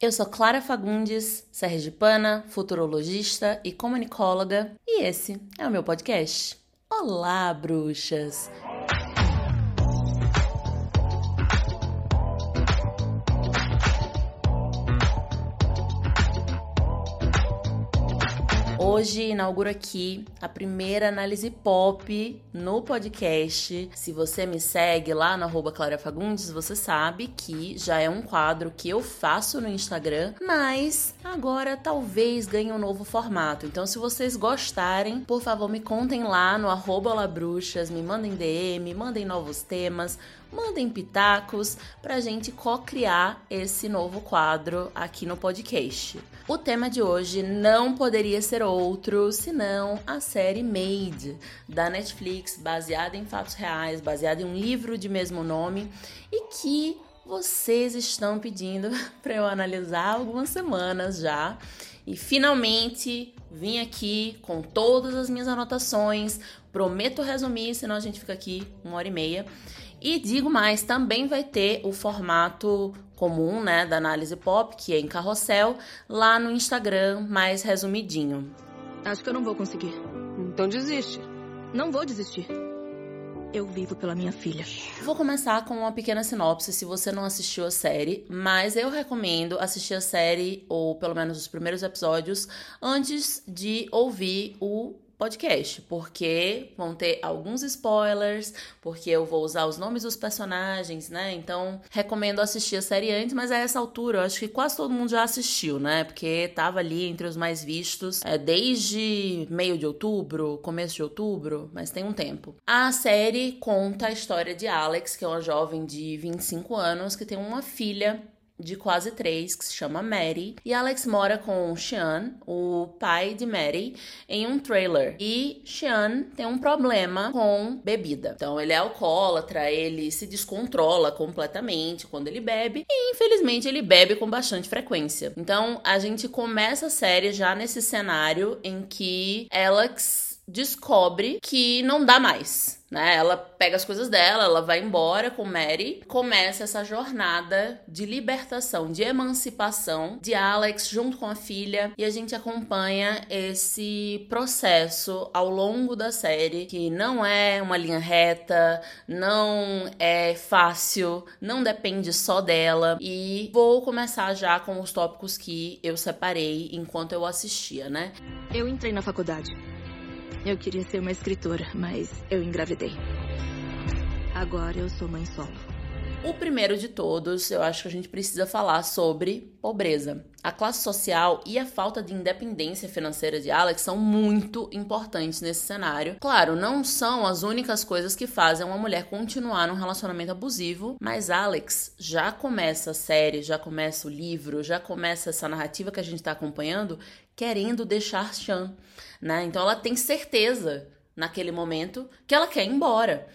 Eu sou Clara Fagundes, sergipana, futurologista e comunicóloga, e esse é o meu podcast. Olá, bruxas! Hoje inauguro aqui a primeira análise pop no podcast. Se você me segue lá no Clara Fagundes, você sabe que já é um quadro que eu faço no Instagram, mas agora talvez ganhe um novo formato. Então, se vocês gostarem, por favor, me contem lá no arroba Labruxas, me mandem DM, mandem novos temas, mandem pitacos pra gente co-criar esse novo quadro aqui no podcast. O tema de hoje não poderia ser outro senão a série Made da Netflix, baseada em fatos reais, baseada em um livro de mesmo nome e que vocês estão pedindo para eu analisar há algumas semanas já. E finalmente vim aqui com todas as minhas anotações. Prometo resumir, senão a gente fica aqui uma hora e meia. E digo mais, também vai ter o formato comum, né, da análise pop, que é em carrossel, lá no Instagram, mais resumidinho. Acho que eu não vou conseguir. Então desiste. Não vou desistir. Eu vivo pela minha filha. Vou começar com uma pequena sinopse se você não assistiu a série, mas eu recomendo assistir a série, ou pelo menos os primeiros episódios, antes de ouvir o podcast, porque vão ter alguns spoilers, porque eu vou usar os nomes dos personagens, né? Então, recomendo assistir a série antes, mas a essa altura eu acho que quase todo mundo já assistiu, né? Porque tava ali entre os mais vistos é, desde meio de outubro, começo de outubro, mas tem um tempo. A série conta a história de Alex, que é uma jovem de 25 anos que tem uma filha de quase três, que se chama Mary. E Alex mora com Sean, o pai de Mary, em um trailer. E Sean tem um problema com bebida. Então ele é alcoólatra, ele se descontrola completamente quando ele bebe. E infelizmente ele bebe com bastante frequência. Então a gente começa a série já nesse cenário em que Alex descobre que não dá mais né? Ela pega as coisas dela, ela vai embora com Mary, começa essa jornada de libertação, de emancipação de Alex junto com a filha e a gente acompanha esse processo ao longo da série, que não é uma linha reta, não é fácil, não depende só dela e vou começar já com os tópicos que eu separei enquanto eu assistia, né? Eu entrei na faculdade. Eu queria ser uma escritora, mas eu engravidei. Agora eu sou mãe solo. O primeiro de todos, eu acho que a gente precisa falar sobre pobreza. A classe social e a falta de independência financeira de Alex são muito importantes nesse cenário. Claro, não são as únicas coisas que fazem uma mulher continuar num relacionamento abusivo, mas Alex já começa a série, já começa o livro, já começa essa narrativa que a gente está acompanhando querendo deixar Chan, né? Então ela tem certeza naquele momento que ela quer ir embora.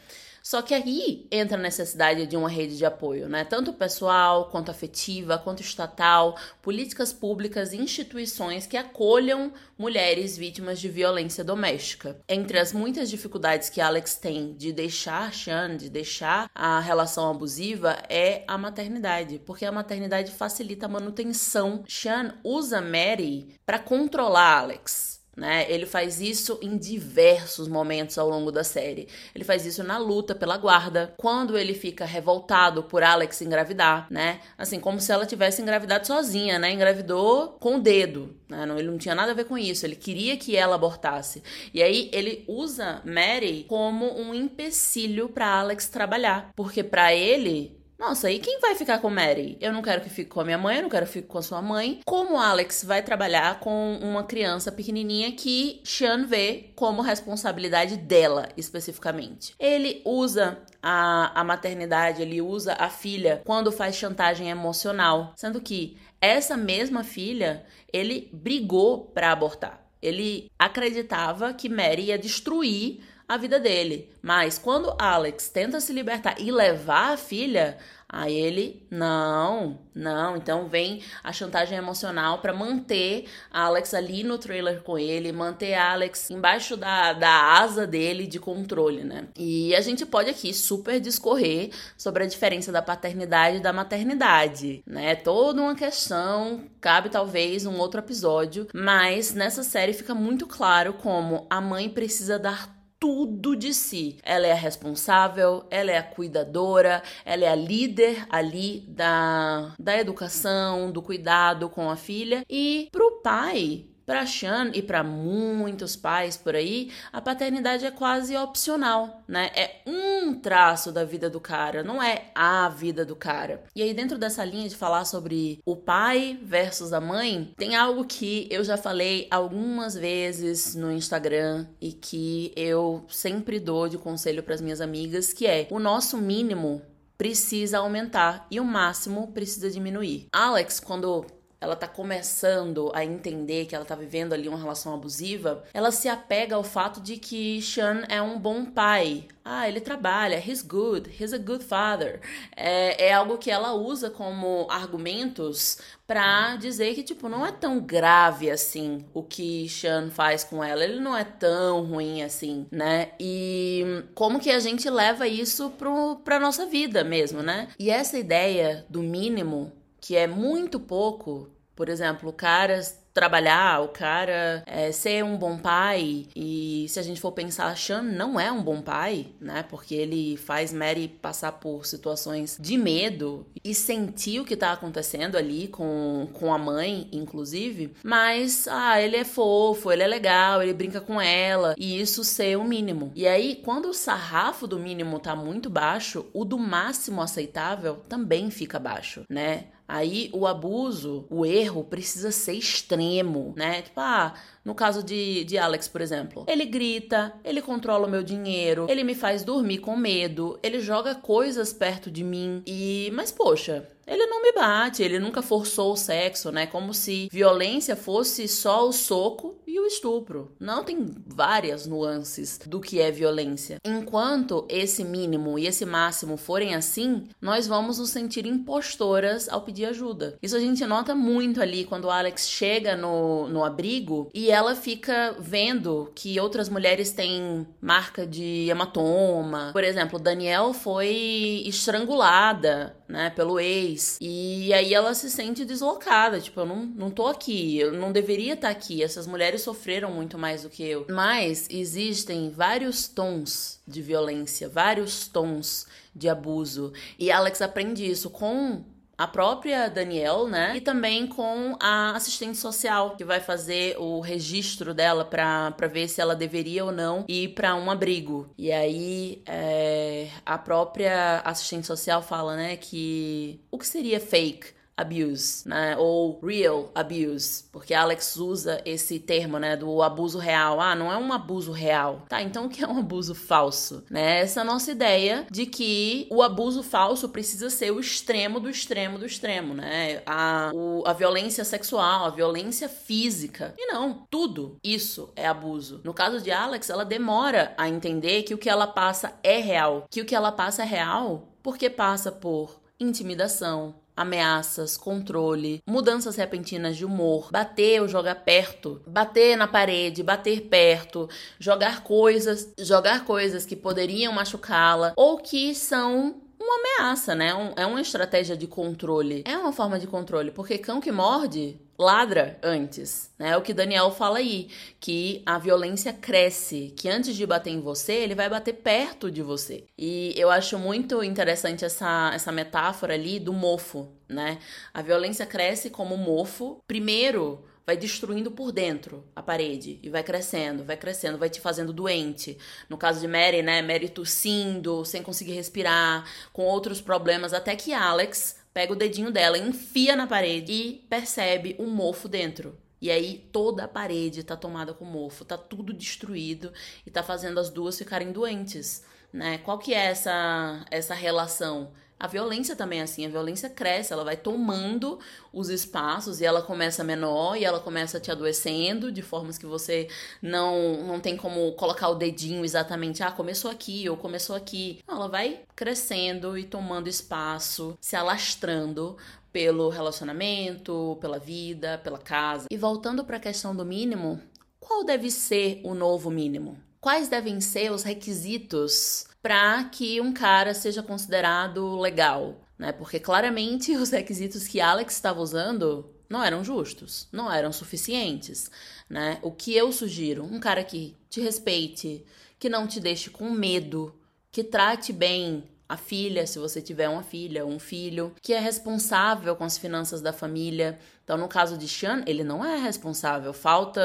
Só que aí entra a necessidade de uma rede de apoio, né? Tanto pessoal, quanto afetiva, quanto estatal, políticas públicas e instituições que acolham mulheres vítimas de violência doméstica. Entre as muitas dificuldades que Alex tem de deixar Sean, de deixar a relação abusiva, é a maternidade, porque a maternidade facilita a manutenção. Sean usa Mary para controlar Alex né? Ele faz isso em diversos momentos ao longo da série. Ele faz isso na luta pela guarda, quando ele fica revoltado por Alex engravidar, né? Assim, como se ela tivesse engravidado sozinha, né? Engravidou com o dedo, né? Não, ele não tinha nada a ver com isso. Ele queria que ela abortasse. E aí ele usa Mary como um empecilho para Alex trabalhar, porque para ele nossa, e quem vai ficar com Mary? Eu não quero que fique com a minha mãe, eu não quero que fique com a sua mãe. Como Alex vai trabalhar com uma criança pequenininha que Sean vê como responsabilidade dela, especificamente. Ele usa a, a maternidade, ele usa a filha quando faz chantagem emocional, sendo que essa mesma filha ele brigou para abortar. Ele acreditava que Mary ia destruir a vida dele. Mas quando Alex tenta se libertar e levar a filha, Aí ele, não, não. Então vem a chantagem emocional para manter Alex ali no trailer com ele, manter Alex embaixo da, da asa dele de controle, né? E a gente pode aqui super discorrer sobre a diferença da paternidade e da maternidade, né? Toda uma questão, cabe talvez um outro episódio, mas nessa série fica muito claro como a mãe precisa dar tudo de si. Ela é a responsável, ela é a cuidadora, ela é a líder ali da, da educação, do cuidado com a filha. E pro pai, para Shan e para muitos pais por aí, a paternidade é quase opcional, né? É um traço da vida do cara, não é a vida do cara. E aí dentro dessa linha de falar sobre o pai versus a mãe, tem algo que eu já falei algumas vezes no Instagram e que eu sempre dou de conselho para as minhas amigas, que é o nosso mínimo precisa aumentar e o máximo precisa diminuir. Alex, quando ela tá começando a entender que ela tá vivendo ali uma relação abusiva, ela se apega ao fato de que Sean é um bom pai. Ah, ele trabalha, he's good, he's a good father. É, é algo que ela usa como argumentos pra dizer que, tipo, não é tão grave assim o que Sean faz com ela. Ele não é tão ruim assim, né? E como que a gente leva isso pro, pra nossa vida mesmo, né? E essa ideia do mínimo que é muito pouco, por exemplo, caras trabalhar, o cara é, ser um bom pai. E se a gente for pensar, Sean não é um bom pai, né? Porque ele faz Mary passar por situações de medo e sentir o que tá acontecendo ali com, com a mãe, inclusive. Mas, ah, ele é fofo, ele é legal, ele brinca com ela. E isso ser o mínimo. E aí, quando o sarrafo do mínimo tá muito baixo, o do máximo aceitável também fica baixo, né? Aí o abuso, o erro precisa ser extremo, né? Tipo, ah, no caso de, de Alex, por exemplo, ele grita, ele controla o meu dinheiro, ele me faz dormir com medo, ele joga coisas perto de mim e. Mas poxa, ele não me bate, ele nunca forçou o sexo, né? Como se violência fosse só o soco e o estupro. Não tem várias nuances do que é violência. Enquanto esse mínimo e esse máximo forem assim, nós vamos nos sentir impostoras ao pedir ajuda. Isso a gente nota muito ali quando o Alex chega no, no abrigo e ela fica vendo que outras mulheres têm marca de hematoma. Por exemplo, Daniel foi estrangulada, né, pelo ex. E aí ela se sente deslocada, tipo, eu não, não tô aqui, eu não deveria estar tá aqui. Essas mulheres sofreram muito mais do que eu. Mas existem vários tons de violência, vários tons de abuso. E Alex aprende isso com a própria Danielle, né? E também com a assistente social, que vai fazer o registro dela para ver se ela deveria ou não ir para um abrigo. E aí é, a própria assistente social fala, né, que o que seria fake? Abuse, né? Ou real abuse, porque Alex usa esse termo, né, do abuso real. Ah, não é um abuso real. Tá, então o que é um abuso falso, né? Essa é nossa ideia de que o abuso falso precisa ser o extremo do extremo do extremo, né? A, o, a violência sexual, a violência física. E não, tudo isso é abuso. No caso de Alex, ela demora a entender que o que ela passa é real, que o que ela passa é real porque passa por intimidação, ameaças, controle, mudanças repentinas de humor, bater ou jogar perto, bater na parede, bater perto, jogar coisas, jogar coisas que poderiam machucá-la ou que são uma ameaça, né? Um, é uma estratégia de controle. É uma forma de controle, porque cão que morde ladra antes, né? É o que Daniel fala aí, que a violência cresce, que antes de bater em você, ele vai bater perto de você. E eu acho muito interessante essa, essa metáfora ali do mofo, né? A violência cresce como mofo, primeiro vai destruindo por dentro a parede e vai crescendo, vai crescendo, vai te fazendo doente. No caso de Mary, né, Mary tossindo, sem conseguir respirar, com outros problemas, até que Alex pega o dedinho dela, enfia na parede e percebe um mofo dentro. E aí toda a parede tá tomada com mofo, tá tudo destruído e tá fazendo as duas ficarem doentes, né? Qual que é essa essa relação? A violência também é assim, a violência cresce, ela vai tomando os espaços e ela começa menor e ela começa te adoecendo de formas que você não não tem como colocar o dedinho exatamente, ah, começou aqui ou começou aqui. Ela vai crescendo e tomando espaço, se alastrando pelo relacionamento, pela vida, pela casa. E voltando para a questão do mínimo, qual deve ser o novo mínimo? Quais devem ser os requisitos para que um cara seja considerado legal, né? Porque claramente os requisitos que Alex estava usando não eram justos, não eram suficientes, né? O que eu sugiro, um cara que te respeite, que não te deixe com medo, que trate bem a filha, se você tiver uma filha, um filho, que é responsável com as finanças da família. Então, no caso de Sean, ele não é responsável. Falta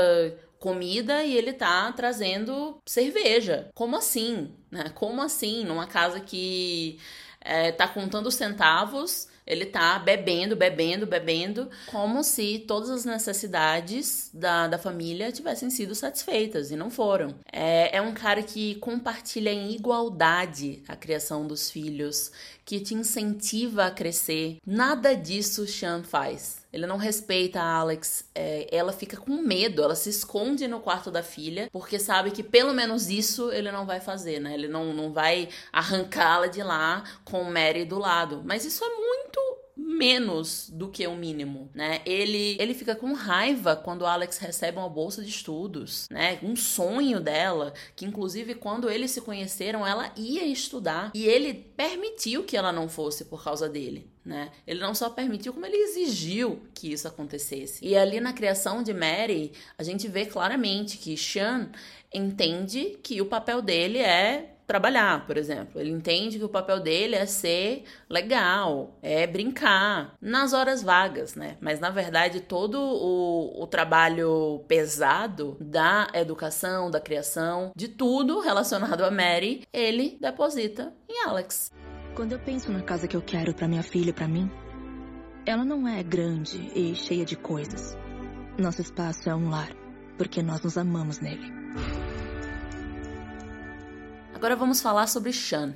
comida e ele tá trazendo cerveja. Como assim? Né? Como assim? Numa casa que é, tá contando centavos, ele tá bebendo, bebendo, bebendo, como se todas as necessidades da, da família tivessem sido satisfeitas e não foram. É, é um cara que compartilha em igualdade a criação dos filhos, que te incentiva a crescer. Nada disso Sean faz. Ele não respeita a Alex, é, ela fica com medo, ela se esconde no quarto da filha, porque sabe que pelo menos isso ele não vai fazer, né? Ele não, não vai arrancá-la de lá com Mary do lado. Mas isso é muito menos do que o mínimo, né? Ele ele fica com raiva quando Alex recebe uma bolsa de estudos, né? Um sonho dela, que inclusive quando eles se conheceram, ela ia estudar e ele permitiu que ela não fosse por causa dele. Né? Ele não só permitiu, como ele exigiu que isso acontecesse. E ali na criação de Mary, a gente vê claramente que Sean entende que o papel dele é trabalhar, por exemplo. Ele entende que o papel dele é ser legal, é brincar nas horas vagas, né? Mas na verdade todo o, o trabalho pesado da educação, da criação, de tudo relacionado a Mary, ele deposita em Alex. Quando eu penso na casa que eu quero para minha filha e para mim, ela não é grande e cheia de coisas. Nosso espaço é um lar, porque nós nos amamos nele. Agora vamos falar sobre Shan,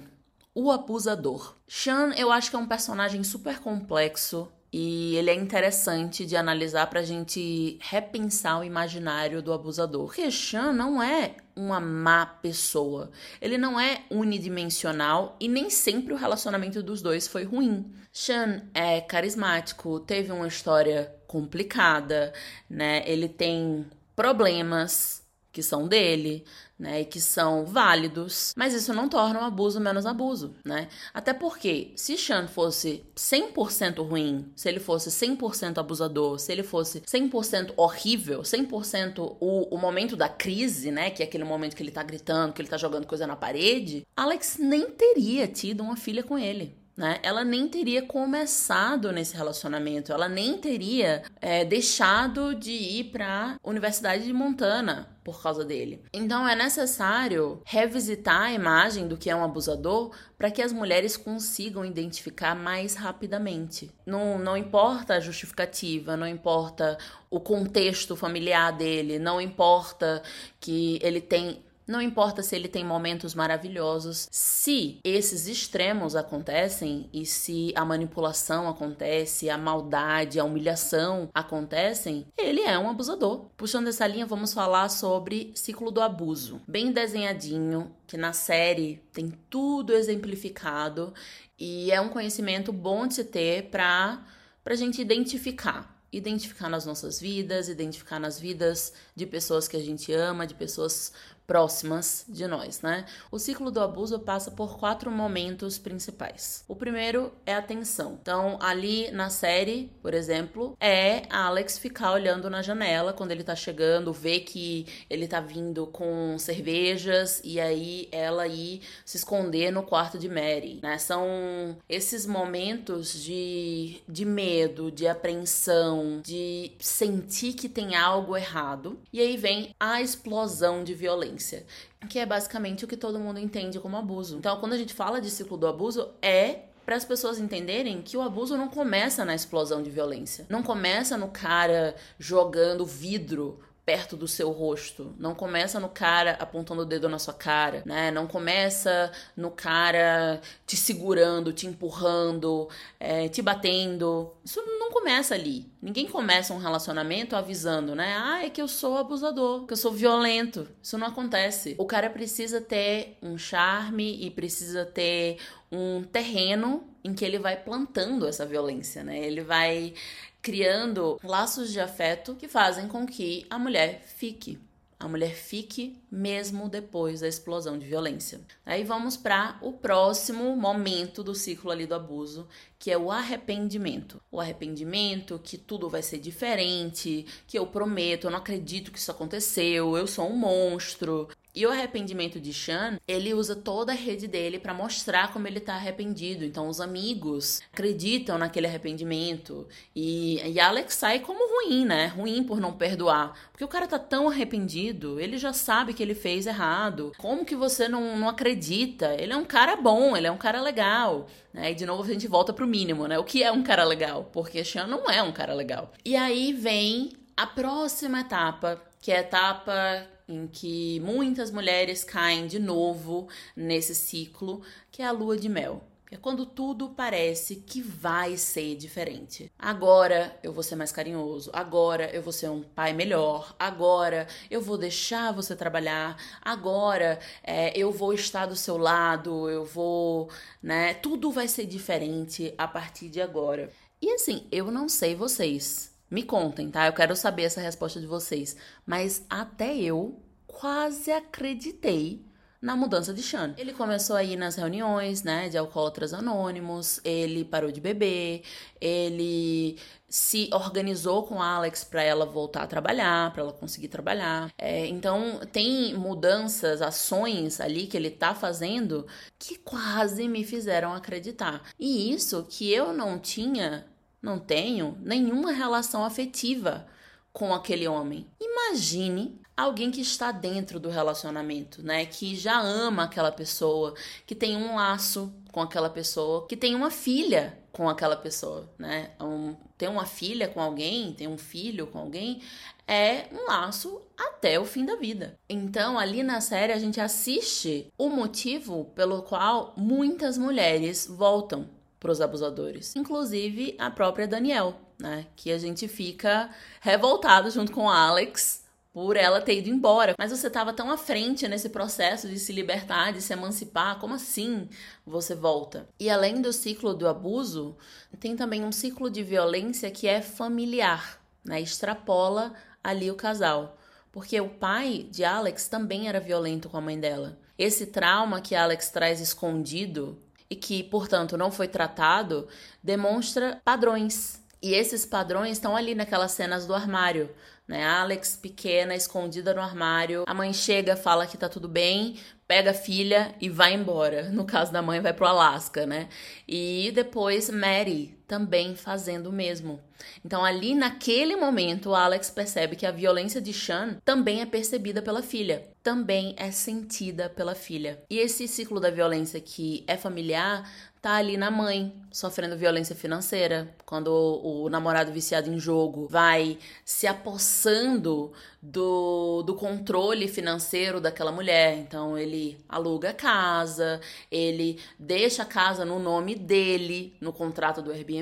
o abusador. Shan, eu acho que é um personagem super complexo e ele é interessante de analisar para a gente repensar o imaginário do abusador. Porque Shan não é uma má pessoa. Ele não é unidimensional e nem sempre o relacionamento dos dois foi ruim. Shan é carismático, teve uma história complicada, né? Ele tem problemas que são dele, né, e que são válidos, mas isso não torna o abuso menos abuso, né? Até porque se Sean fosse 100% ruim, se ele fosse 100% abusador, se ele fosse 100% horrível, 100% o, o momento da crise, né, que é aquele momento que ele tá gritando, que ele tá jogando coisa na parede, Alex nem teria tido uma filha com ele né? Ela nem teria começado nesse relacionamento, ela nem teria é, deixado de ir para a Universidade de Montana por causa dele. Então é necessário revisitar a imagem do que é um abusador para que as mulheres consigam identificar mais rapidamente. Não, não importa a justificativa, não importa o contexto familiar dele, não importa que ele tem não importa se ele tem momentos maravilhosos, se esses extremos acontecem e se a manipulação acontece, a maldade, a humilhação acontecem, ele é um abusador. Puxando essa linha, vamos falar sobre ciclo do abuso. Bem desenhadinho, que na série tem tudo exemplificado e é um conhecimento bom de se ter para a gente identificar identificar nas nossas vidas, identificar nas vidas de pessoas que a gente ama, de pessoas próximas de nós, né? O ciclo do abuso passa por quatro momentos principais. O primeiro é a tensão. Então, ali na série, por exemplo, é Alex ficar olhando na janela quando ele tá chegando, ver que ele tá vindo com cervejas e aí ela ir se esconder no quarto de Mary, né? São esses momentos de, de medo, de apreensão, de sentir que tem algo errado. E aí vem a explosão de violência violência, que é basicamente o que todo mundo entende como abuso. Então, quando a gente fala de ciclo do abuso, é para as pessoas entenderem que o abuso não começa na explosão de violência. Não começa no cara jogando vidro perto do seu rosto. Não começa no cara apontando o dedo na sua cara, né? Não começa no cara te segurando, te empurrando, é, te batendo. Isso não começa ali. Ninguém começa um relacionamento avisando, né? Ah, é que eu sou abusador, que eu sou violento. Isso não acontece. O cara precisa ter um charme e precisa ter um terreno em que ele vai plantando essa violência, né? Ele vai criando laços de afeto que fazem com que a mulher fique. A mulher fique mesmo depois da explosão de violência. Aí vamos para o próximo momento do ciclo ali do abuso, que é o arrependimento. O arrependimento que tudo vai ser diferente, que eu prometo, eu não acredito que isso aconteceu, eu sou um monstro, e o arrependimento de Sean, ele usa toda a rede dele para mostrar como ele tá arrependido. Então os amigos acreditam naquele arrependimento. E, e Alex sai como ruim, né? Ruim por não perdoar. Porque o cara tá tão arrependido, ele já sabe que ele fez errado. Como que você não, não acredita? Ele é um cara bom, ele é um cara legal. Né? E de novo a gente volta pro mínimo, né? O que é um cara legal? Porque Sean não é um cara legal. E aí vem a próxima etapa, que é a etapa em que muitas mulheres caem de novo nesse ciclo, que é a lua de mel. É quando tudo parece que vai ser diferente. Agora eu vou ser mais carinhoso. Agora eu vou ser um pai melhor. Agora eu vou deixar você trabalhar. Agora é, eu vou estar do seu lado. Eu vou, né? Tudo vai ser diferente a partir de agora. E assim, eu não sei vocês, me contem, tá? Eu quero saber essa resposta de vocês. Mas até eu quase acreditei na mudança de Sean. Ele começou a ir nas reuniões, né, de alcoólatras anônimos, ele parou de beber, ele se organizou com a Alex para ela voltar a trabalhar, para ela conseguir trabalhar. É, então tem mudanças, ações ali que ele tá fazendo que quase me fizeram acreditar. E isso que eu não tinha não tenho nenhuma relação afetiva com aquele homem. Imagine alguém que está dentro do relacionamento, né? Que já ama aquela pessoa, que tem um laço com aquela pessoa, que tem uma filha com aquela pessoa, né? Um, ter uma filha com alguém, ter um filho com alguém, é um laço até o fim da vida. Então, ali na série, a gente assiste o motivo pelo qual muitas mulheres voltam para os abusadores, inclusive a própria Danielle, né? Que a gente fica revoltado junto com Alex por ela ter ido embora. Mas você estava tão à frente nesse processo de se libertar, de se emancipar, como assim você volta? E além do ciclo do abuso, tem também um ciclo de violência que é familiar, né? Extrapola ali o casal. Porque o pai de Alex também era violento com a mãe dela. Esse trauma que Alex traz escondido e que, portanto, não foi tratado, demonstra padrões. E esses padrões estão ali naquelas cenas do armário, né? Alex pequena, escondida no armário. A mãe chega, fala que tá tudo bem, pega a filha e vai embora. No caso da mãe, vai pro Alasca, né? E depois Mary também fazendo o mesmo. Então, ali naquele momento, Alex percebe que a violência de Sean também é percebida pela filha, também é sentida pela filha. E esse ciclo da violência que é familiar tá ali na mãe, sofrendo violência financeira, quando o, namorado viciado em jogo vai se apossando do, do controle financeiro daquela mulher. Então ele aluga a casa, ele deixa a casa no nome dele, no contrato do Airbnb.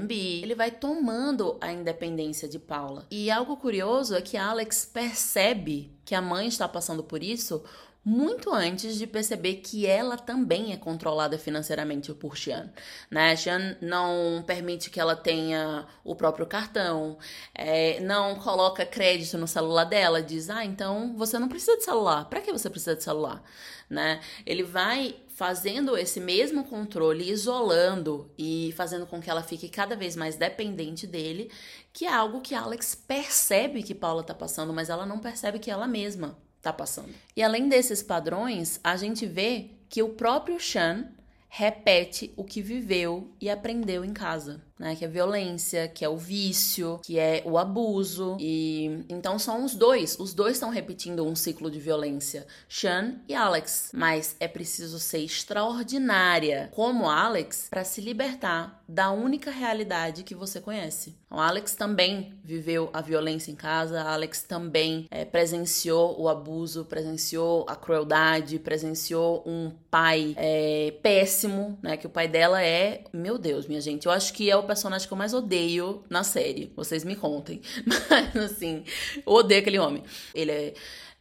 Ele vai tomando a independência de Paula. E algo curioso é que Alex percebe que a mãe está passando por isso muito antes de perceber que ela também é controlada financeiramente por Xian. Né? Xian não permite que ela tenha o próprio cartão, é, não coloca crédito no celular dela, diz: ah, então você não precisa de celular. Para que você precisa de celular? Né? Ele vai fazendo esse mesmo controle, isolando e fazendo com que ela fique cada vez mais dependente dele, que é algo que Alex percebe que Paula está passando, mas ela não percebe que ela mesma está passando. E além desses padrões, a gente vê que o próprio Shan repete o que viveu e aprendeu em casa. Né? Que é violência, que é o vício, que é o abuso. E então são os dois. Os dois estão repetindo um ciclo de violência. Sean e Alex. Mas é preciso ser extraordinária como Alex para se libertar da única realidade que você conhece. O Alex também viveu a violência em casa, Alex também é, presenciou o abuso, presenciou a crueldade, presenciou um pai é, péssimo, né? Que o pai dela é, meu Deus, minha gente, eu acho que é o personagem que eu mais odeio na série. Vocês me contem, mas assim, eu odeio aquele homem. Ele é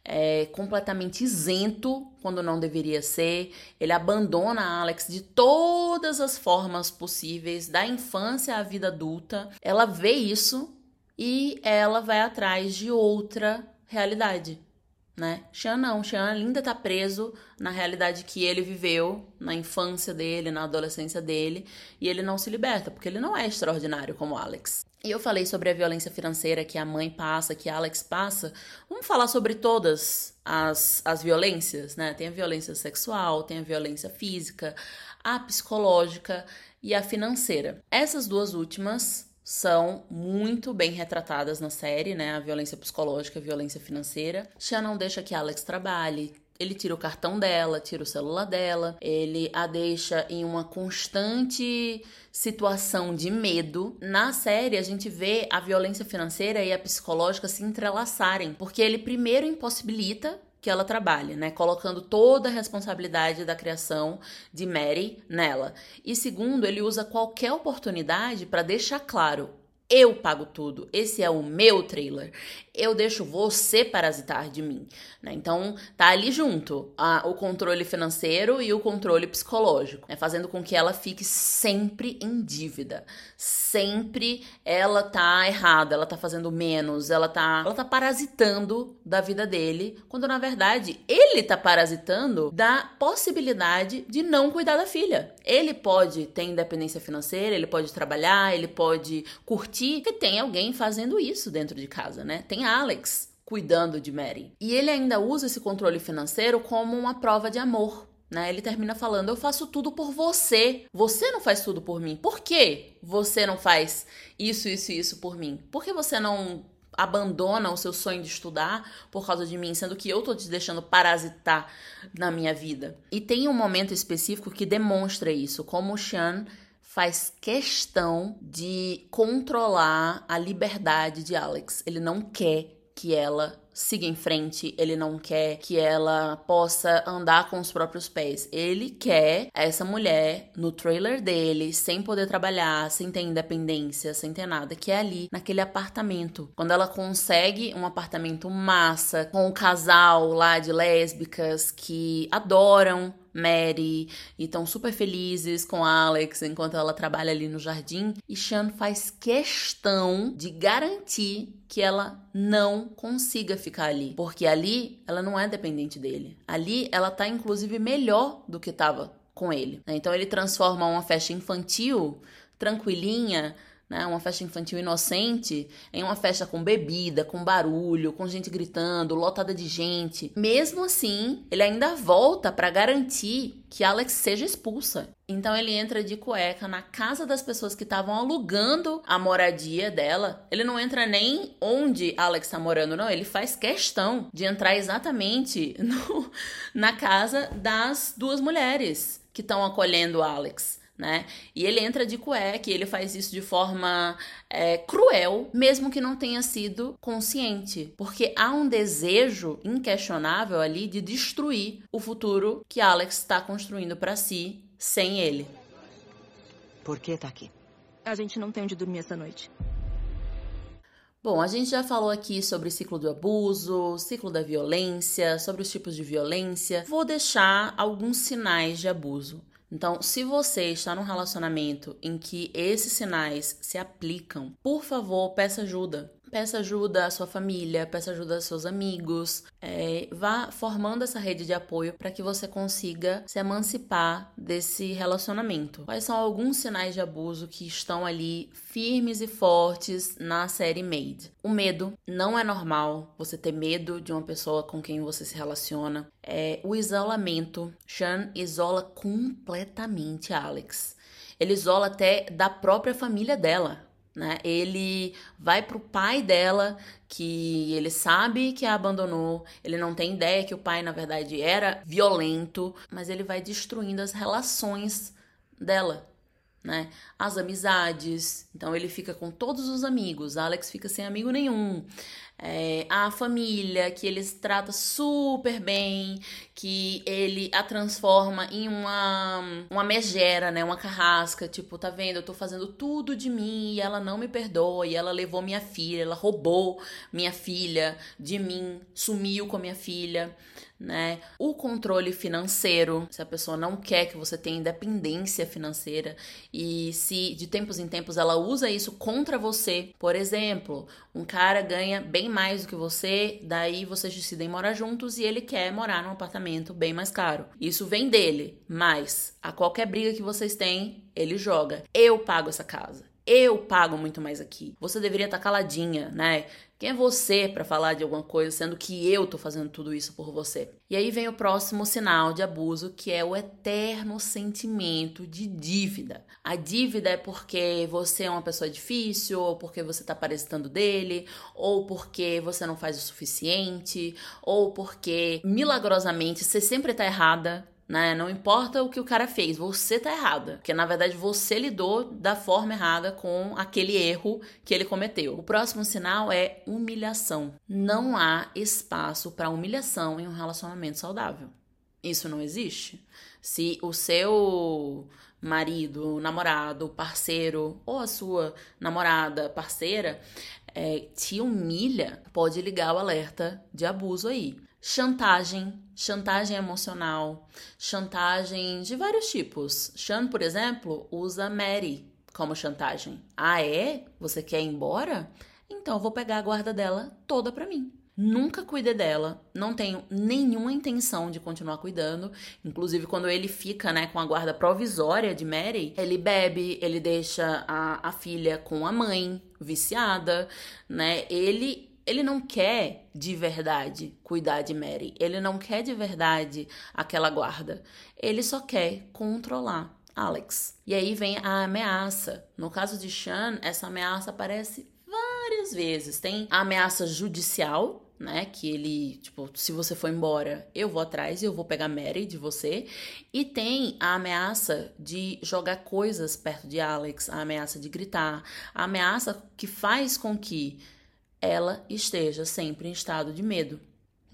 é completamente isento quando não deveria ser. Ele abandona a Alex de todas as formas possíveis, da infância à vida adulta. Ela vê isso e ela vai atrás de outra realidade né? Sean não, Sean ainda tá preso na realidade que ele viveu na infância dele, na adolescência dele, e ele não se liberta, porque ele não é extraordinário como Alex. E eu falei sobre a violência financeira que a mãe passa, que Alex passa. Vamos falar sobre todas as, as violências, né? Tem a violência sexual, tem a violência física, a psicológica e a financeira. Essas duas últimas são muito bem retratadas na série, né? A violência psicológica, a violência financeira. Xia não deixa que Alex trabalhe, ele tira o cartão dela, tira o celular dela, ele a deixa em uma constante situação de medo. Na série, a gente vê a violência financeira e a psicológica se entrelaçarem, porque ele primeiro impossibilita que ela trabalha, né? Colocando toda a responsabilidade da criação de Mary nela. E segundo, ele usa qualquer oportunidade para deixar claro eu pago tudo. Esse é o meu trailer. Eu deixo você parasitar de mim. Né? Então, tá ali junto a, o controle financeiro e o controle psicológico, né? fazendo com que ela fique sempre em dívida. Sempre ela tá errada, ela tá fazendo menos, ela tá, ela tá parasitando da vida dele, quando na verdade ele tá parasitando da possibilidade de não cuidar da filha. Ele pode ter independência financeira, ele pode trabalhar, ele pode curtir que tem alguém fazendo isso dentro de casa, né? Tem Alex cuidando de Mary. E ele ainda usa esse controle financeiro como uma prova de amor. Né? Ele termina falando: Eu faço tudo por você. Você não faz tudo por mim. Por que você não faz isso, isso e isso por mim? Por que você não abandona o seu sonho de estudar por causa de mim, sendo que eu tô te deixando parasitar na minha vida? E tem um momento específico que demonstra isso, como o Sean faz questão de controlar a liberdade de Alex. Ele não quer que ela siga em frente, ele não quer que ela possa andar com os próprios pés. Ele quer essa mulher no trailer dele, sem poder trabalhar, sem ter independência, sem ter nada, que é ali naquele apartamento. Quando ela consegue um apartamento massa com um casal lá de lésbicas que adoram Mary e estão super felizes com Alex enquanto ela trabalha ali no jardim. E Sean faz questão de garantir que ela não consiga ficar ali, porque ali ela não é dependente dele. Ali ela tá inclusive melhor do que estava com ele. Né? Então ele transforma uma festa infantil tranquilinha né, uma festa infantil inocente, em uma festa com bebida, com barulho, com gente gritando, lotada de gente. Mesmo assim, ele ainda volta para garantir que Alex seja expulsa. Então ele entra de cueca na casa das pessoas que estavam alugando a moradia dela. Ele não entra nem onde Alex está morando, não. Ele faz questão de entrar exatamente no, na casa das duas mulheres que estão acolhendo Alex né? E ele entra de cueca e ele faz isso de forma é, cruel, mesmo que não tenha sido consciente, porque há um desejo inquestionável ali de destruir o futuro que Alex está construindo para si sem ele. Por que tá aqui? A gente não tem onde dormir essa noite. Bom, a gente já falou aqui sobre o ciclo do abuso, ciclo da violência, sobre os tipos de violência. Vou deixar alguns sinais de abuso. Então, se você está num relacionamento em que esses sinais se aplicam, por favor, peça ajuda. Peça ajuda à sua família, peça ajuda aos seus amigos, é, vá formando essa rede de apoio para que você consiga se emancipar desse relacionamento. Quais são alguns sinais de abuso que estão ali firmes e fortes na série Made? O medo não é normal você ter medo de uma pessoa com quem você se relaciona. É, o isolamento. Sean isola completamente Alex. ele isola até da própria família dela. Né? Ele vai pro pai dela, que ele sabe que a abandonou, ele não tem ideia que o pai, na verdade, era violento, mas ele vai destruindo as relações dela, né? As amizades. Então ele fica com todos os amigos. Alex fica sem amigo nenhum é, a família, que ele trata super bem, que ele a transforma em uma, uma megera, né? Uma carrasca, tipo, tá vendo? Eu tô fazendo tudo de mim e ela não me perdoa, e ela levou minha filha, ela roubou minha filha de mim, sumiu com a minha filha né? O controle financeiro, se a pessoa não quer que você tenha independência financeira e se de tempos em tempos ela usa isso contra você, por exemplo, um cara ganha bem mais do que você, daí vocês decidem morar juntos e ele quer morar num apartamento bem mais caro. Isso vem dele, mas a qualquer briga que vocês têm, ele joga. Eu pago essa casa. Eu pago muito mais aqui. Você deveria estar caladinha, né? Quem é você para falar de alguma coisa, sendo que eu tô fazendo tudo isso por você? E aí vem o próximo sinal de abuso, que é o eterno sentimento de dívida. A dívida é porque você é uma pessoa difícil, ou porque você tá parasitando dele, ou porque você não faz o suficiente, ou porque milagrosamente você sempre tá errada, né? Não importa o que o cara fez, você tá errada. Porque na verdade você lidou da forma errada com aquele erro que ele cometeu. O próximo sinal é humilhação. Não há espaço para humilhação em um relacionamento saudável. Isso não existe. Se o seu marido, namorado, parceiro ou a sua namorada, parceira é, te humilha, pode ligar o alerta de abuso aí chantagem, chantagem emocional, chantagem de vários tipos. Sean, por exemplo, usa Mary como chantagem. Ah, é? Você quer ir embora? Então eu vou pegar a guarda dela toda para mim. Nunca cuidei dela, não tenho nenhuma intenção de continuar cuidando. Inclusive, quando ele fica né, com a guarda provisória de Mary, ele bebe, ele deixa a, a filha com a mãe, viciada, né? Ele ele não quer de verdade cuidar de Mary. Ele não quer de verdade aquela guarda. Ele só quer controlar Alex. E aí vem a ameaça. No caso de Sean, essa ameaça aparece várias vezes. Tem a ameaça judicial, né? Que ele, tipo, se você for embora, eu vou atrás e eu vou pegar Mary de você. E tem a ameaça de jogar coisas perto de Alex, a ameaça de gritar, a ameaça que faz com que ela esteja sempre em estado de medo.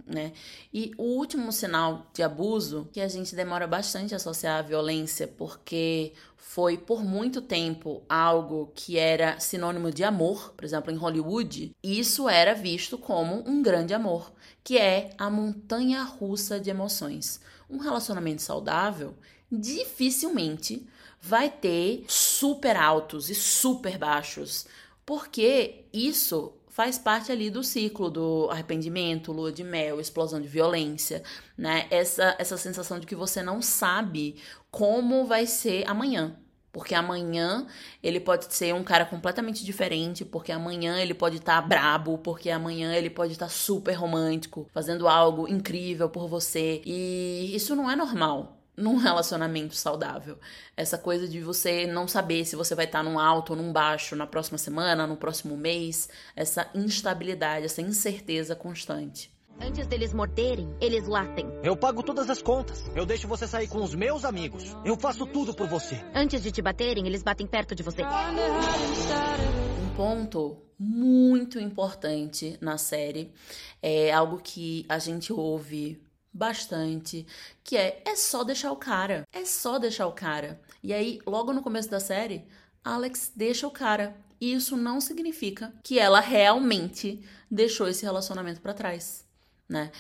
Né? E o último sinal de abuso, que a gente demora bastante a associar à violência, porque foi por muito tempo algo que era sinônimo de amor, por exemplo, em Hollywood, isso era visto como um grande amor, que é a montanha russa de emoções. Um relacionamento saudável dificilmente vai ter super altos e super baixos, porque isso faz parte ali do ciclo do arrependimento, lua de mel, explosão de violência, né? Essa, essa sensação de que você não sabe como vai ser amanhã. Porque amanhã ele pode ser um cara completamente diferente, porque amanhã ele pode estar tá brabo, porque amanhã ele pode estar tá super romântico, fazendo algo incrível por você. E isso não é normal num relacionamento saudável. Essa coisa de você não saber se você vai estar num alto ou num baixo na próxima semana, no próximo mês, essa instabilidade, essa incerteza constante. Antes deles morderem, eles latem. Eu pago todas as contas. Eu deixo você sair com os meus amigos. Eu faço tudo por você. Antes de te baterem, eles batem perto de você. Um ponto muito importante na série é algo que a gente ouve bastante, que é é só deixar o cara, é só deixar o cara. E aí, logo no começo da série, Alex deixa o cara. E isso não significa que ela realmente deixou esse relacionamento para trás, né?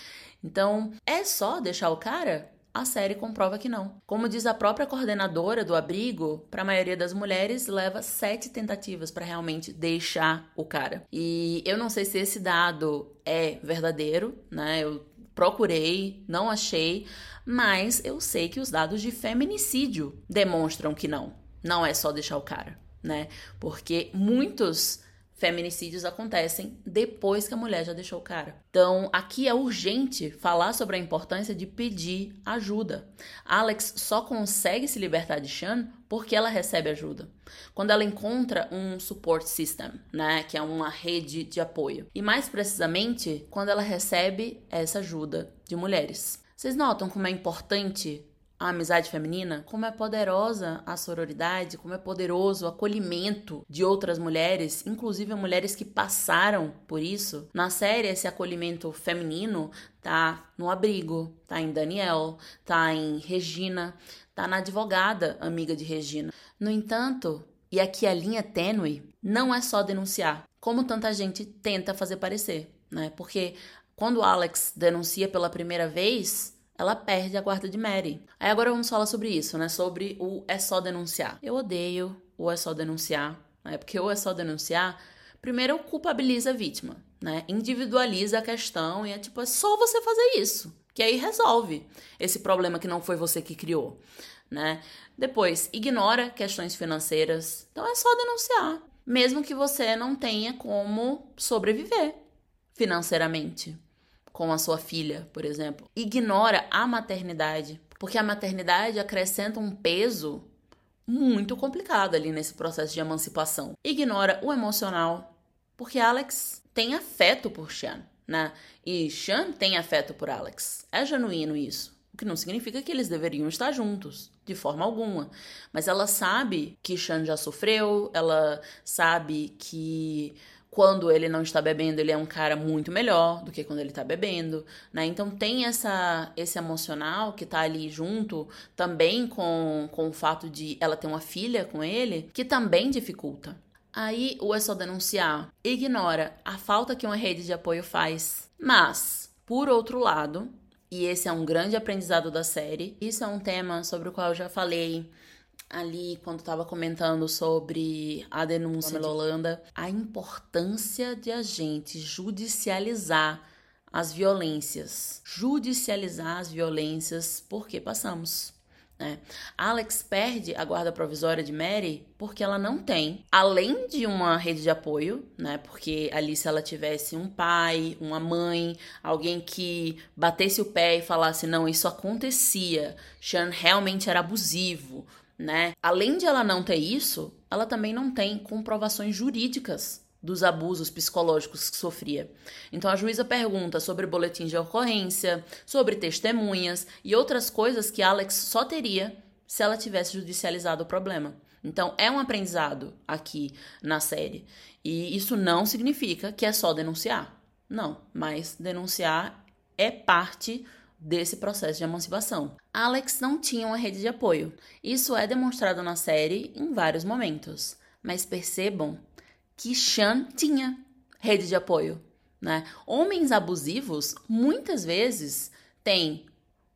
Então, é só deixar o cara? A série comprova que não. Como diz a própria coordenadora do abrigo, para a maioria das mulheres leva sete tentativas para realmente deixar o cara. E eu não sei se esse dado é verdadeiro, né? Eu procurei, não achei, mas eu sei que os dados de feminicídio demonstram que não. Não é só deixar o cara, né? Porque muitos feminicídios acontecem depois que a mulher já deixou o cara. Então, aqui é urgente falar sobre a importância de pedir ajuda. Alex só consegue se libertar de Sean porque ela recebe ajuda. Quando ela encontra um support system, né, que é uma rede de apoio. E mais precisamente, quando ela recebe essa ajuda de mulheres. Vocês notam como é importante a amizade feminina, como é poderosa a sororidade, como é poderoso o acolhimento de outras mulheres, inclusive mulheres que passaram por isso. Na série, esse acolhimento feminino tá no abrigo, tá em Daniel, tá em Regina, tá na advogada amiga de Regina. No entanto, e aqui a linha tênue, não é só denunciar, como tanta gente tenta fazer parecer, né? Porque quando Alex denuncia pela primeira vez, ela perde a guarda de Mary. Aí agora vamos falar sobre isso, né? Sobre o é só denunciar. Eu odeio o é só denunciar, né? Porque o é só denunciar, primeiro culpabiliza a vítima, né? Individualiza a questão e é tipo, é só você fazer isso, que aí resolve esse problema que não foi você que criou, né? Depois, ignora questões financeiras. Então é só denunciar, mesmo que você não tenha como sobreviver financeiramente com a sua filha, por exemplo. Ignora a maternidade, porque a maternidade acrescenta um peso muito complicado ali nesse processo de emancipação. Ignora o emocional, porque Alex tem afeto por Sean, né? E Sean tem afeto por Alex. É genuíno isso. O que não significa que eles deveriam estar juntos, de forma alguma. Mas ela sabe que Sean já sofreu, ela sabe que quando ele não está bebendo, ele é um cara muito melhor do que quando ele está bebendo, né? Então tem essa esse emocional que tá ali junto também com, com o fato de ela ter uma filha com ele, que também dificulta. Aí o é só denunciar, ignora a falta que uma rede de apoio faz. Mas, por outro lado, e esse é um grande aprendizado da série, isso é um tema sobre o qual eu já falei ali quando estava comentando sobre a denúncia da Holanda, a importância de a gente judicializar as violências, judicializar as violências porque passamos. Né? Alex perde a guarda provisória de Mary porque ela não tem, além de uma rede de apoio, né? Porque ali se ela tivesse um pai, uma mãe, alguém que batesse o pé e falasse não, isso acontecia, Sean realmente era abusivo, né? Além de ela não ter isso, ela também não tem comprovações jurídicas dos abusos psicológicos que sofria. Então a juíza pergunta sobre boletins de ocorrência, sobre testemunhas e outras coisas que Alex só teria se ela tivesse judicializado o problema. Então é um aprendizado aqui na série. E isso não significa que é só denunciar. Não, mas denunciar é parte desse processo de emancipação. Alex não tinha uma rede de apoio. Isso é demonstrado na série em vários momentos. Mas percebam que Sean tinha rede de apoio. Né? Homens abusivos muitas vezes têm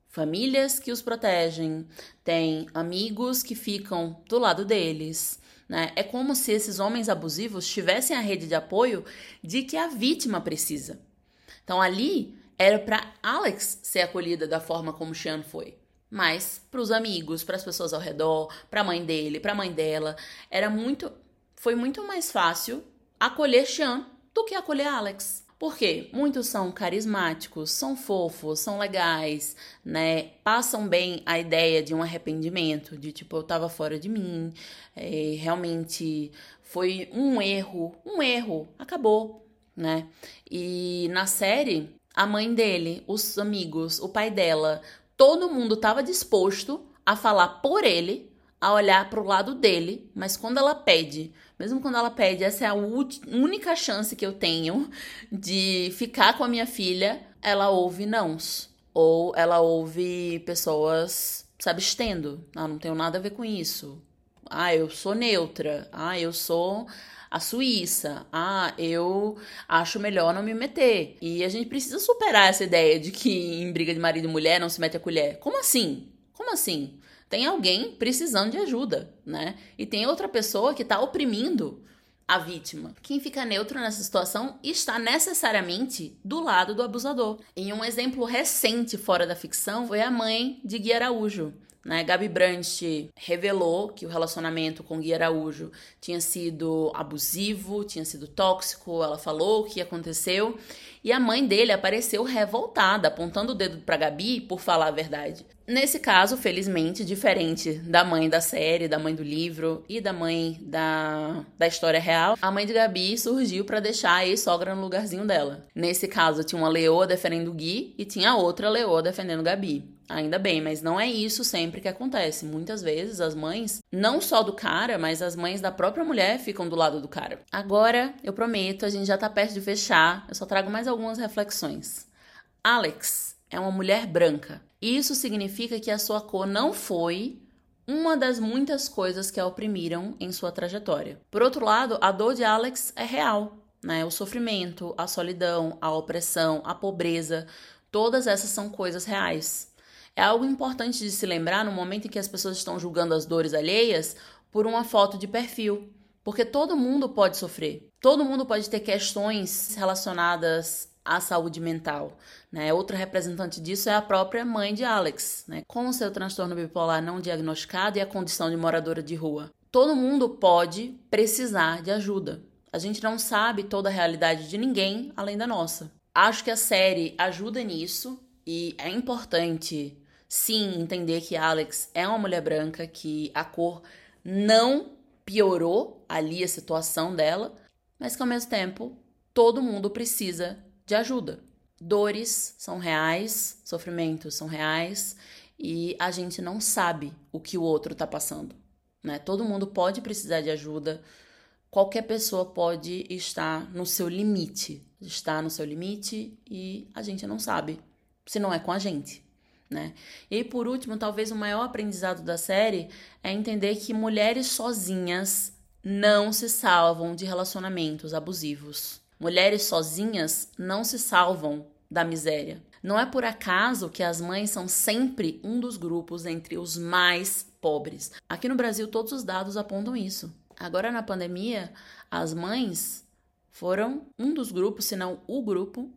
famílias que os protegem, têm amigos que ficam do lado deles. Né? É como se esses homens abusivos tivessem a rede de apoio de que a vítima precisa. Então ali era para Alex ser acolhida da forma como Sean foi. Mas para os amigos, para as pessoas ao redor, para a mãe dele, para a mãe dela, era muito foi muito mais fácil acolher Sean do que acolher Alex. Por quê? Muitos são carismáticos, são fofos, são legais, né? Passam bem a ideia de um arrependimento, de tipo, eu tava fora de mim, é, realmente foi um erro, um erro, acabou, né? E na série, a mãe dele, os amigos, o pai dela, todo mundo estava disposto a falar por ele, a olhar para o lado dele, mas quando ela pede, mesmo quando ela pede, essa é a única chance que eu tenho de ficar com a minha filha, ela ouve nãos. Ou ela ouve pessoas se abstendo. Ah, não tenho nada a ver com isso. Ah, eu sou neutra. Ah, eu sou a Suíça. Ah, eu acho melhor não me meter. E a gente precisa superar essa ideia de que em briga de marido e mulher não se mete a colher. Como assim? Como assim? Tem alguém precisando de ajuda, né? E tem outra pessoa que tá oprimindo a vítima. Quem fica neutro nessa situação está necessariamente do lado do abusador. Em um exemplo recente fora da ficção foi a mãe de Gui Araújo, Né? Gabi Brandt revelou que o relacionamento com Gui Araújo tinha sido abusivo, tinha sido tóxico. Ela falou o que aconteceu. E a mãe dele apareceu revoltada, apontando o dedo para Gabi por falar a verdade. Nesse caso, felizmente, diferente da mãe da série, da mãe do livro e da mãe da, da história real, a mãe de Gabi surgiu para deixar a ex-sogra no lugarzinho dela. Nesse caso, tinha uma leoa defendendo Gui e tinha outra leoa defendendo Gabi. Ainda bem, mas não é isso sempre que acontece. Muitas vezes as mães, não só do cara, mas as mães da própria mulher ficam do lado do cara. Agora, eu prometo, a gente já tá perto de fechar. Eu só trago mais algumas reflexões. Alex é uma mulher branca. Isso significa que a sua cor não foi uma das muitas coisas que a oprimiram em sua trajetória. Por outro lado, a dor de Alex é real, né? O sofrimento, a solidão, a opressão, a pobreza, todas essas são coisas reais. É algo importante de se lembrar no momento em que as pessoas estão julgando as dores alheias por uma foto de perfil. Porque todo mundo pode sofrer. Todo mundo pode ter questões relacionadas à saúde mental. Né? Outra representante disso é a própria mãe de Alex, né? com o seu transtorno bipolar não diagnosticado e a condição de moradora de rua. Todo mundo pode precisar de ajuda. A gente não sabe toda a realidade de ninguém além da nossa. Acho que a série ajuda nisso e é importante sim entender que Alex é uma mulher branca, que a cor não piorou ali a situação dela, mas que ao mesmo tempo todo mundo precisa de ajuda. Dores são reais, sofrimentos são reais e a gente não sabe o que o outro está passando. Né? Todo mundo pode precisar de ajuda, qualquer pessoa pode estar no seu limite, está no seu limite e a gente não sabe se não é com a gente né? E por último, talvez o maior aprendizado da série é entender que mulheres sozinhas não se salvam de relacionamentos abusivos. Mulheres sozinhas não se salvam da miséria. Não é por acaso que as mães são sempre um dos grupos entre os mais pobres. Aqui no Brasil, todos os dados apontam isso. Agora, na pandemia, as mães foram um dos grupos, se não o grupo,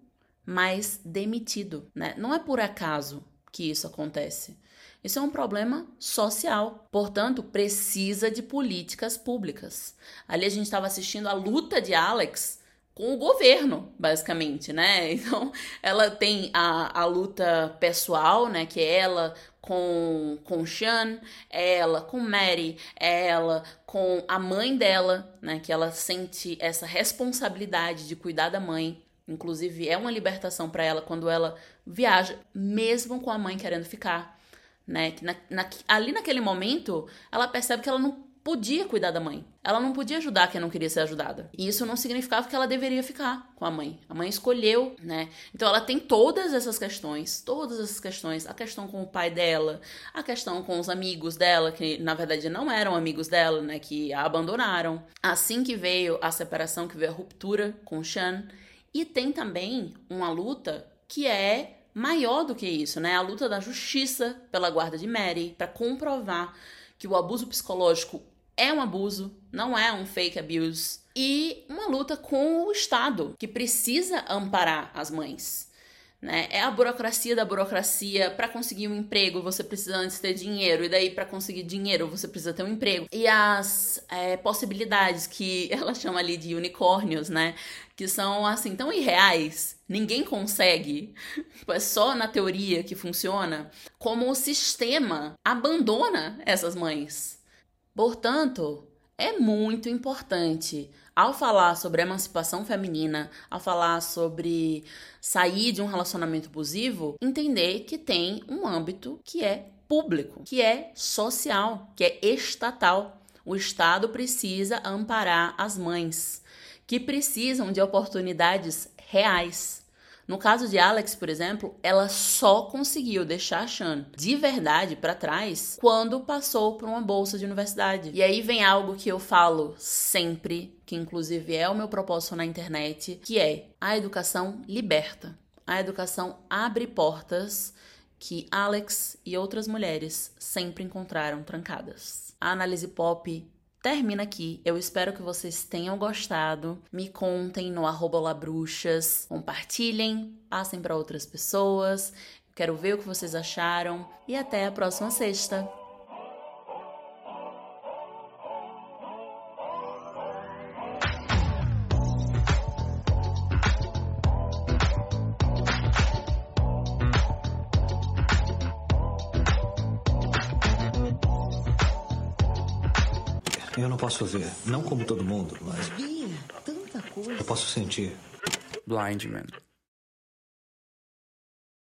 mais demitido. Né? Não é por acaso que isso acontece. Isso é um problema social, portanto, precisa de políticas públicas. Ali a gente estava assistindo a luta de Alex com o governo, basicamente, né? Então, ela tem a, a luta pessoal, né? Que é ela com, com Sean, ela com Mary, ela com a mãe dela, né? Que ela sente essa responsabilidade de cuidar da mãe. Inclusive, é uma libertação para ela quando ela viaja, mesmo com a mãe querendo ficar. Né? Na, na, ali naquele momento, ela percebe que ela não podia cuidar da mãe. Ela não podia ajudar quem não queria ser ajudada. E isso não significava que ela deveria ficar com a mãe. A mãe escolheu, né? Então ela tem todas essas questões, todas essas questões, a questão com o pai dela, a questão com os amigos dela, que na verdade não eram amigos dela, né, que a abandonaram. Assim que veio a separação, que veio a ruptura com o Sean, e tem também uma luta que é maior do que isso, né? A luta da justiça pela guarda de Mary para comprovar que o abuso psicológico é um abuso, não é um fake abuse. E uma luta com o Estado, que precisa amparar as mães. Né? É a burocracia da burocracia. Para conseguir um emprego, você precisa antes ter dinheiro, e daí, para conseguir dinheiro, você precisa ter um emprego. E as é, possibilidades que ela chama ali de unicórnios, né? Que são assim tão irreais, ninguém consegue, é só na teoria que funciona, como o sistema abandona essas mães. Portanto, é muito importante ao falar sobre emancipação feminina, ao falar sobre sair de um relacionamento abusivo, entender que tem um âmbito que é público, que é social, que é estatal. O Estado precisa amparar as mães que precisam de oportunidades reais. No caso de Alex, por exemplo, ela só conseguiu deixar Sean de verdade para trás quando passou por uma bolsa de universidade. E aí vem algo que eu falo sempre, que inclusive é o meu propósito na internet, que é a educação liberta. A educação abre portas que Alex e outras mulheres sempre encontraram trancadas. A análise pop termina aqui. Eu espero que vocês tenham gostado. Me contem no arroba labruxas, compartilhem, passem para outras pessoas. Quero ver o que vocês acharam e até a próxima sexta. Posso ver, não como todo mundo, mas Bia, tanta coisa. eu posso sentir. Blind Man.